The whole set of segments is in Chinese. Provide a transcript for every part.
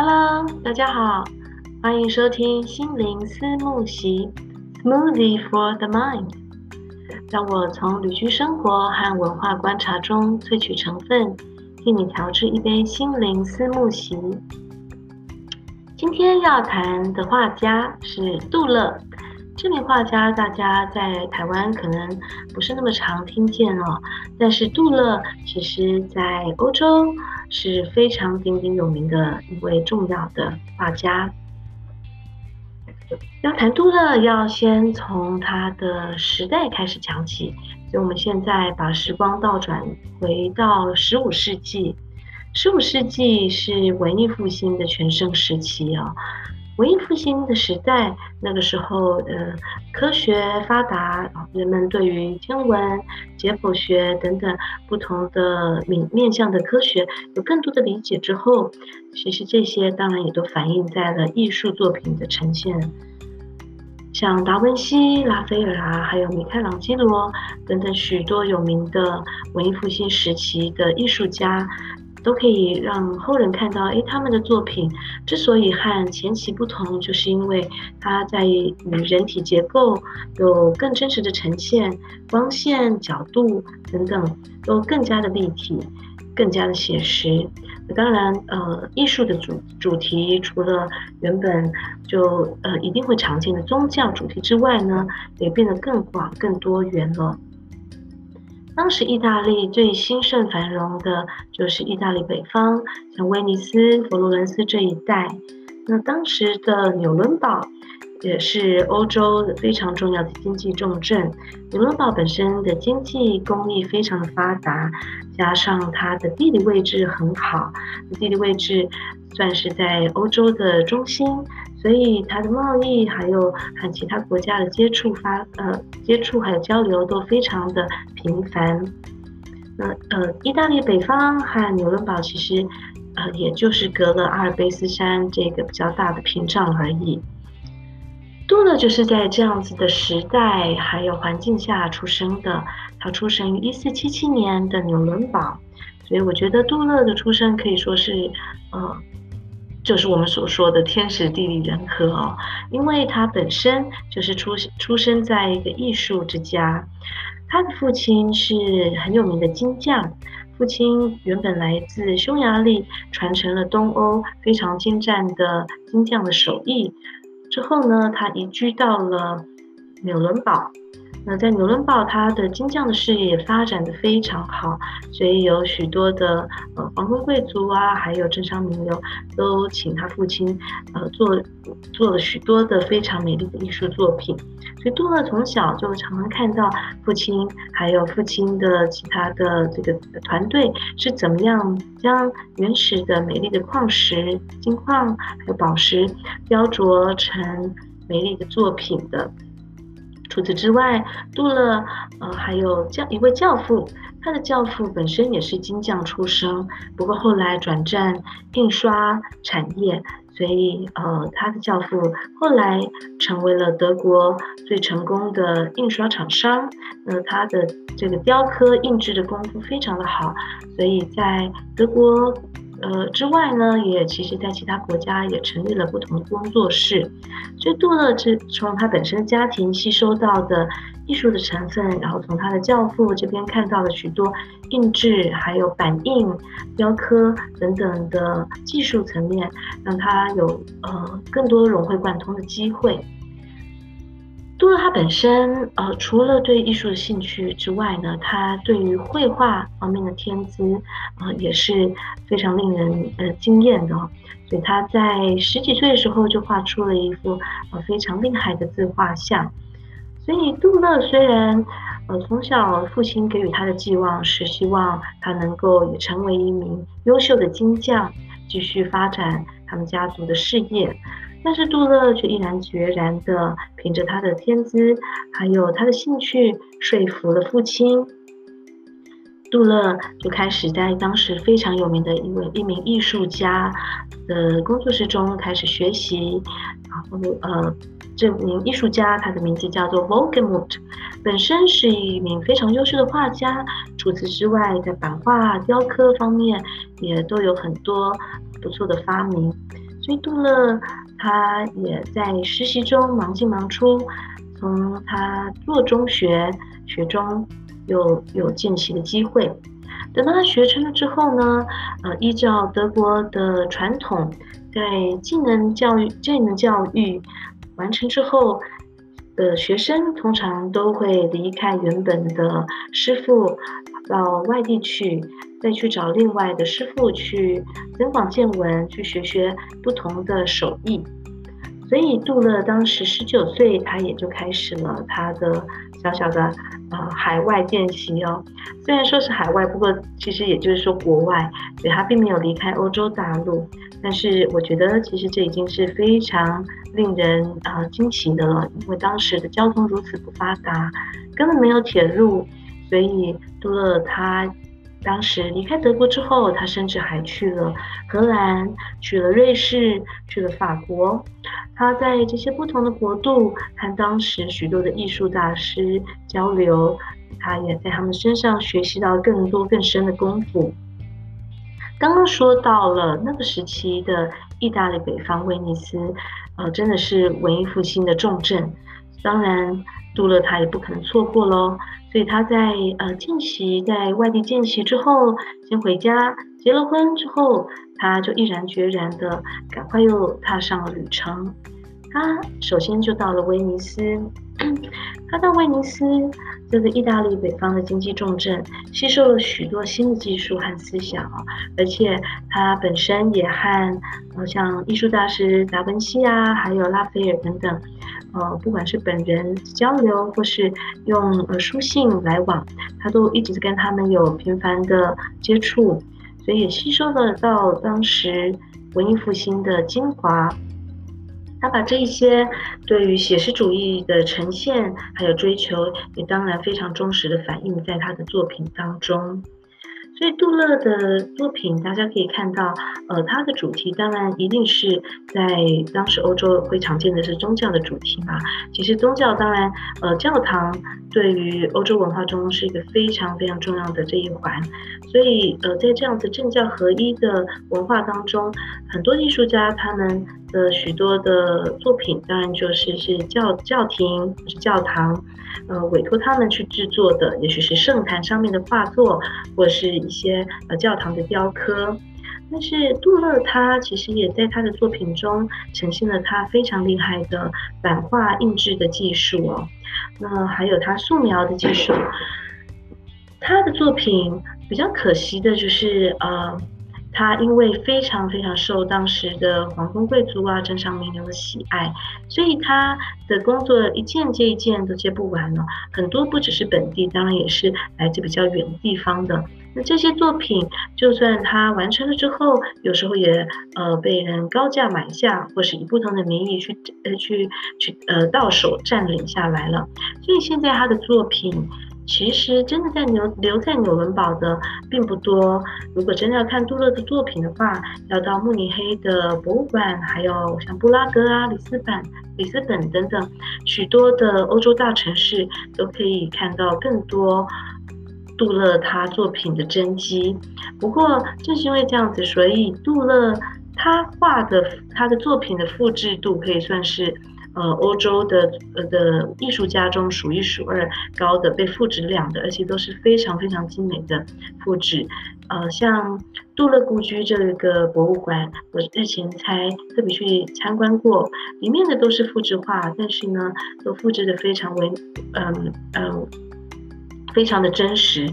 Hello，大家好，欢迎收听心灵思慕席 Smoothie for the Mind。让我从旅居生活和文化观察中萃取成分，替你调制一杯心灵思慕席。今天要谈的画家是杜勒。这名画家大家在台湾可能不是那么常听见哦，但是杜勒其实在欧洲是非常鼎鼎有名的一位重要的画家。要谈杜勒，要先从他的时代开始讲起，所以我们现在把时光倒转回到十五世纪。十五世纪是文艺复兴的全盛时期啊、哦。文艺复兴的时代，那个时候，呃，科学发达，人们对于天文、解剖学等等不同的面面向的科学有更多的理解之后，其实这些当然也都反映在了艺术作品的呈现，像达文西、拉斐尔啊，还有米开朗基罗等等许多有名的文艺复兴时期的艺术家。都可以让后人看到，诶，他们的作品之所以和前期不同，就是因为他在与人体结构有更真实的呈现，光线、角度等等都更加的立体，更加的写实。当然，呃，艺术的主主题除了原本就呃一定会常见的宗教主题之外呢，也变得更广、更多元了。当时意大利最兴盛繁荣的就是意大利北方，像威尼斯、佛罗伦斯这一带。那当时的纽伦堡也是欧洲非常重要的经济重镇。纽伦堡本身的经济工艺非常的发达，加上它的地理位置很好，地理位置算是在欧洲的中心。所以它的贸易还有和其他国家的接触发呃接触还有交流都非常的频繁。那呃，意大利北方和纽伦堡其实呃也就是隔了阿尔卑斯山这个比较大的屏障而已。杜勒就是在这样子的时代还有环境下出生的。他出生于一四七七年的纽伦堡，所以我觉得杜勒的出生可以说是呃。就是我们所说的天时地利人和哦，因为他本身就是出出生在一个艺术之家，他的父亲是很有名的金匠，父亲原本来自匈牙利，传承了东欧非常精湛的金匠的手艺，之后呢，他移居到了纽伦堡。那在纽伦堡，他的金匠的事业也发展得非常好，所以有许多的呃皇宫贵族啊，还有政商名流都请他父亲呃做做了许多的非常美丽的艺术作品。所以杜勒从小就常常看到父亲还有父亲的其他的这个团队是怎么样将原始的美丽的矿石、金矿还有宝石雕琢成美丽的作品的。除此之外，杜勒呃还有教一位教父，他的教父本身也是金匠出身，不过后来转战印刷产业，所以呃他的教父后来成为了德国最成功的印刷厂商。呃，他的这个雕刻印制的功夫非常的好，所以在德国。呃，之外呢，也其实在其他国家也成立了不同的工作室。所以杜勒是从他本身家庭吸收到的艺术的成分，然后从他的教父这边看到了许多印制、还有版印、雕刻等等的技术层面，让他有呃更多融会贯通的机会。杜勒他本身，呃，除了对艺术的兴趣之外呢，他对于绘画方面的天资，呃，也是非常令人呃惊艳的哦。所以他在十几岁的时候就画出了一幅呃非常厉害的自画像。所以杜勒虽然呃从小父亲给予他的寄望是希望他能够也成为一名优秀的金匠，继续发展他们家族的事业。但是杜勒却毅然决然地凭着他的天资，还有他的兴趣，说服了父亲。杜勒就开始在当时非常有名的一位一名艺术家的工作室中开始学习。然后，呃，这名艺术家他的名字叫做 Wolgemut，本身是一名非常优秀的画家。除此之外，在版画、雕刻方面也都有很多不错的发明。所以杜勒他也在实习中忙进忙出，从他做中学学中有有见习的机会。等到他学成了之后呢，呃，依照德国的传统，在技能教育技能教育完成之后，的学生通常都会离开原本的师傅，到外地去，再去找另外的师傅去增广见闻，去学学不同的手艺。所以杜勒当时十九岁，他也就开始了他的小小的呃海外见习哦。虽然说是海外，不过其实也就是说国外，所以他并没有离开欧洲大陆。但是我觉得，其实这已经是非常令人啊、呃、惊奇的了，因为当时的交通如此不发达，根本没有铁路，所以杜勒他当时离开德国之后，他甚至还去了荷兰，去了瑞士，去了法国。他在这些不同的国度和当时许多的艺术大师交流，他也在他们身上学习到更多更深的功夫。刚刚说到了那个时期的意大利北方威尼斯，呃，真的是文艺复兴的重镇。当然，杜勒他也不可能错过喽。所以他在呃见习，在外地见习之后，先回家结了婚之后，他就毅然决然的赶快又踏上了旅程。他首先就到了威尼斯。他到威尼斯这个意大利北方的经济重镇，吸收了许多新的技术和思想，而且他本身也和呃像艺术大师达文西啊，还有拉斐尔等等，呃，不管是本人交流或是用呃书信来往，他都一直跟他们有频繁的接触，所以也吸收了到当时文艺复兴的精华。他把这一些对于写实主义的呈现还有追求，也当然非常忠实的反映在他的作品当中。所以杜勒的作品，大家可以看到，呃，他的主题当然一定是在当时欧洲会常见的是宗教的主题嘛。其实宗教当然，呃，教堂对于欧洲文化中是一个非常非常重要的这一环。所以，呃，在这样子政教合一的文化当中，很多艺术家他们的许多的作品，当然就是是教教廷或是教堂。呃，委托他们去制作的，也许是圣坛上面的画作，或是一些呃教堂的雕刻。但是杜勒他其实也在他的作品中呈现了他非常厉害的版画印制的技术哦。那还有他素描的技术。他的作品比较可惜的就是呃。他因为非常非常受当时的皇宫贵族啊、政商名流的喜爱，所以他的工作一件接一件都接不完了。很多不只是本地，当然也是来自比较远的地方的。那这些作品，就算他完成了之后，有时候也呃被人高价买下，或是以不同的名义去呃去去呃到手占领下来了。所以现在他的作品。其实真的在留留在纽伦堡的并不多。如果真的要看杜勒的作品的话，要到慕尼黑的博物馆，还有像布拉格啊、里斯本、里斯本等等许多的欧洲大城市，都可以看到更多杜勒他作品的真迹。不过正是因为这样子，所以杜勒他画的他的作品的复制度可以算是。呃，欧洲的呃的艺术家中数一数二高的被复制量的，而且都是非常非常精美的复制。呃，像杜勒故居这个博物馆，我日前才特别去参观过，里面的都是复制画，但是呢，都复制的非常为嗯嗯非常的真实。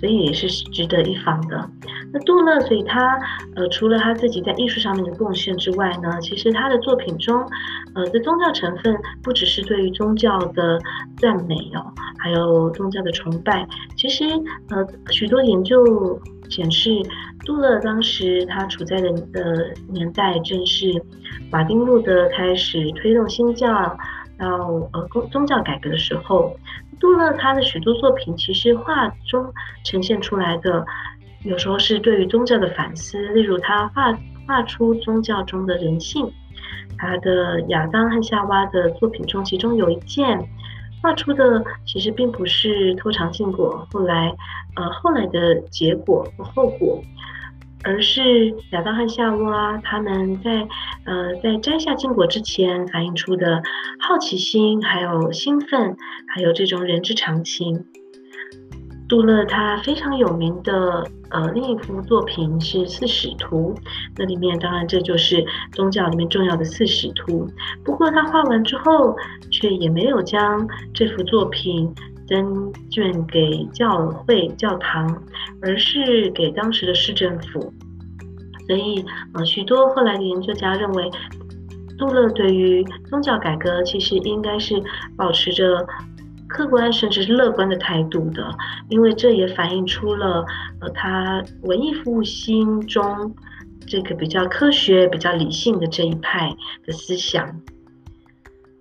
所以也是值得一访的。那杜勒，所以他呃，除了他自己在艺术上面的贡献之外呢，其实他的作品中，呃，的宗教成分不只是对于宗教的赞美哦，还有宗教的崇拜。其实呃，许多研究显示，杜勒当时他处在的的年代，正是马丁路德开始推动新教到呃宗宗教改革的时候。杜勒他的许多作品，其实画中呈现出来的，有时候是对于宗教的反思。例如，他画画出宗教中的人性。他的亚当和夏娃的作品中，其中有一件画出的，其实并不是偷尝禁果，后来，呃，后来的结果和后果。而是亚当和夏娃他们在呃在摘下禁果之前反映出的好奇心，还有兴奋，还有这种人之常情。杜勒他非常有名的呃另一幅作品是《四使徒》，那里面当然这就是宗教里面重要的四使徒。不过他画完之后，却也没有将这幅作品增卷给教会教堂，而是给当时的市政府。所以呃许多后来的研究家认为，杜勒对于宗教改革其实应该是保持着。客观甚至是乐观的态度的，因为这也反映出了呃他文艺复兴中这个比较科学、比较理性的这一派的思想。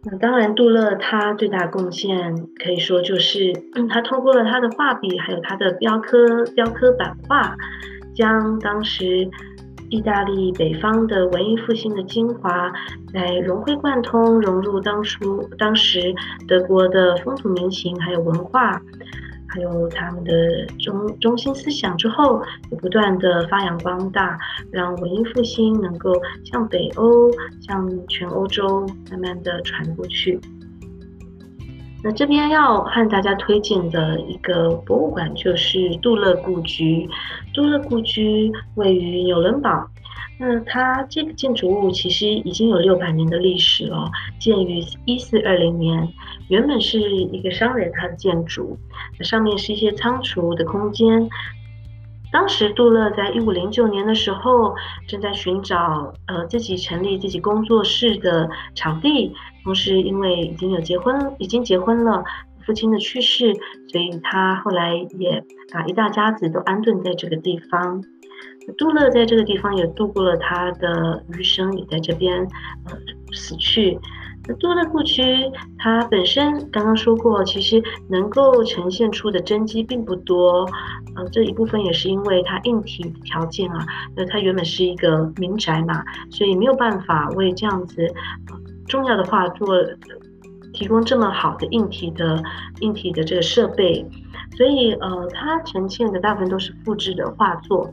那当然，杜勒他最大贡献可以说就是，嗯，他通过了他的画笔，还有他的雕刻、雕刻版画，将当时。意大利北方的文艺复兴的精华，来融会贯通，融入当初当时德国的风土民情，还有文化，还有他们的中中心思想之后，也不断的发扬光大，让文艺复兴能够向北欧、向全欧洲慢慢的传过去。那这边要和大家推荐的一个博物馆就是杜勒故居。杜勒故居位于纽伦堡。那它这个建筑物其实已经有六百年的历史了，建于一四二零年。原本是一个商人他的建筑，上面是一些仓储的空间。当时杜勒在一五零九年的时候，正在寻找呃自己成立自己工作室的场地。同时，因为已经有结婚，已经结婚了，父亲的去世，所以他后来也把一大家子都安顿在这个地方。杜勒在这个地方也度过了他的余生，也在这边呃死去。那杜勒故居，它本身刚刚说过，其实能够呈现出的真迹并不多。呃，这一部分也是因为它硬体条件啊，那它原本是一个民宅嘛，所以没有办法为这样子。重要的画作提供这么好的硬体的硬体的这个设备，所以呃，它呈现的大部分都是复制的画作。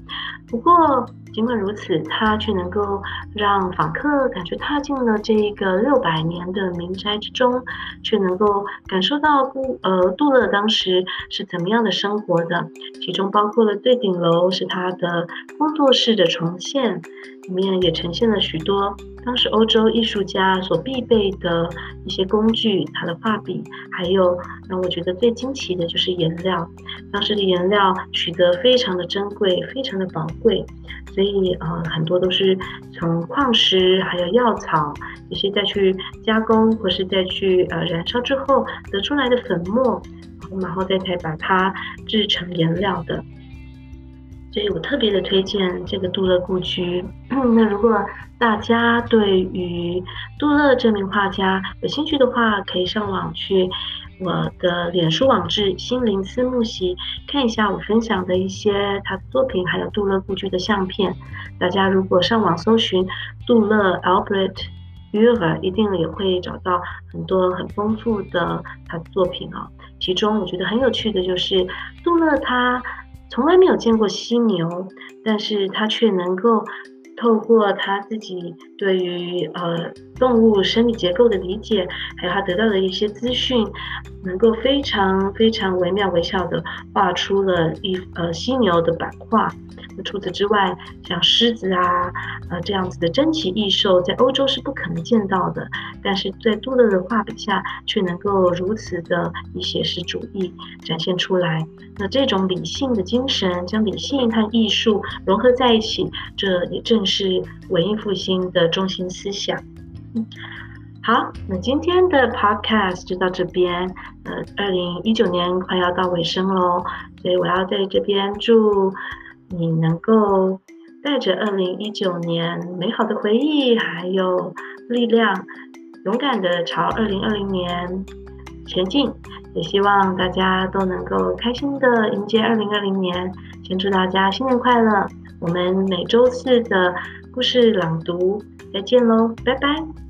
不过尽管如此，它却能够让访客感觉踏进了这一个六百年的民宅之中，却能够感受到杜呃杜勒当时是怎么样的生活的。其中包括了最顶楼是他的工作室的重现，里面也呈现了许多。当时欧洲艺术家所必备的一些工具，他的画笔，还有让我觉得最惊奇的就是颜料。当时的颜料取得非常的珍贵，非常的宝贵，所以呃很多都是从矿石还有药草这些再去加工或是再去呃燃烧之后得出来的粉末，然后再才把它制成颜料的。所以我特别的推荐这个杜勒故居。那如果大家对于杜勒这名画家有兴趣的话，可以上网去我的脸书网志“心灵思慕席”看一下我分享的一些他的作品，还有杜勒故居的相片。大家如果上网搜寻杜勒 Albert Dürer，一定也会找到很多很丰富的他的作品哦。其中我觉得很有趣的就是杜勒他。从来没有见过犀牛，但是他却能够透过他自己对于呃动物生理结构的理解，还有他得到的一些资讯，能够非常非常惟妙惟肖的画出了一呃犀牛的版画。那除此之外，像狮子啊，呃这样子的珍奇异兽，在欧洲是不可能见到的，但是在杜勒的画笔下，却能够如此的以写实主义展现出来。那这种理性的精神，将理性和艺术融合在一起，这也正是文艺复兴的中心思想。好，那今天的 podcast 就到这边。呃，二零一九年快要到尾声喽，所以我要在这边祝。你能够带着二零一九年美好的回忆，还有力量，勇敢的朝二零二零年前进。也希望大家都能够开心的迎接二零二零年。先祝大家新年快乐！我们每周四的故事朗读再见喽，拜拜。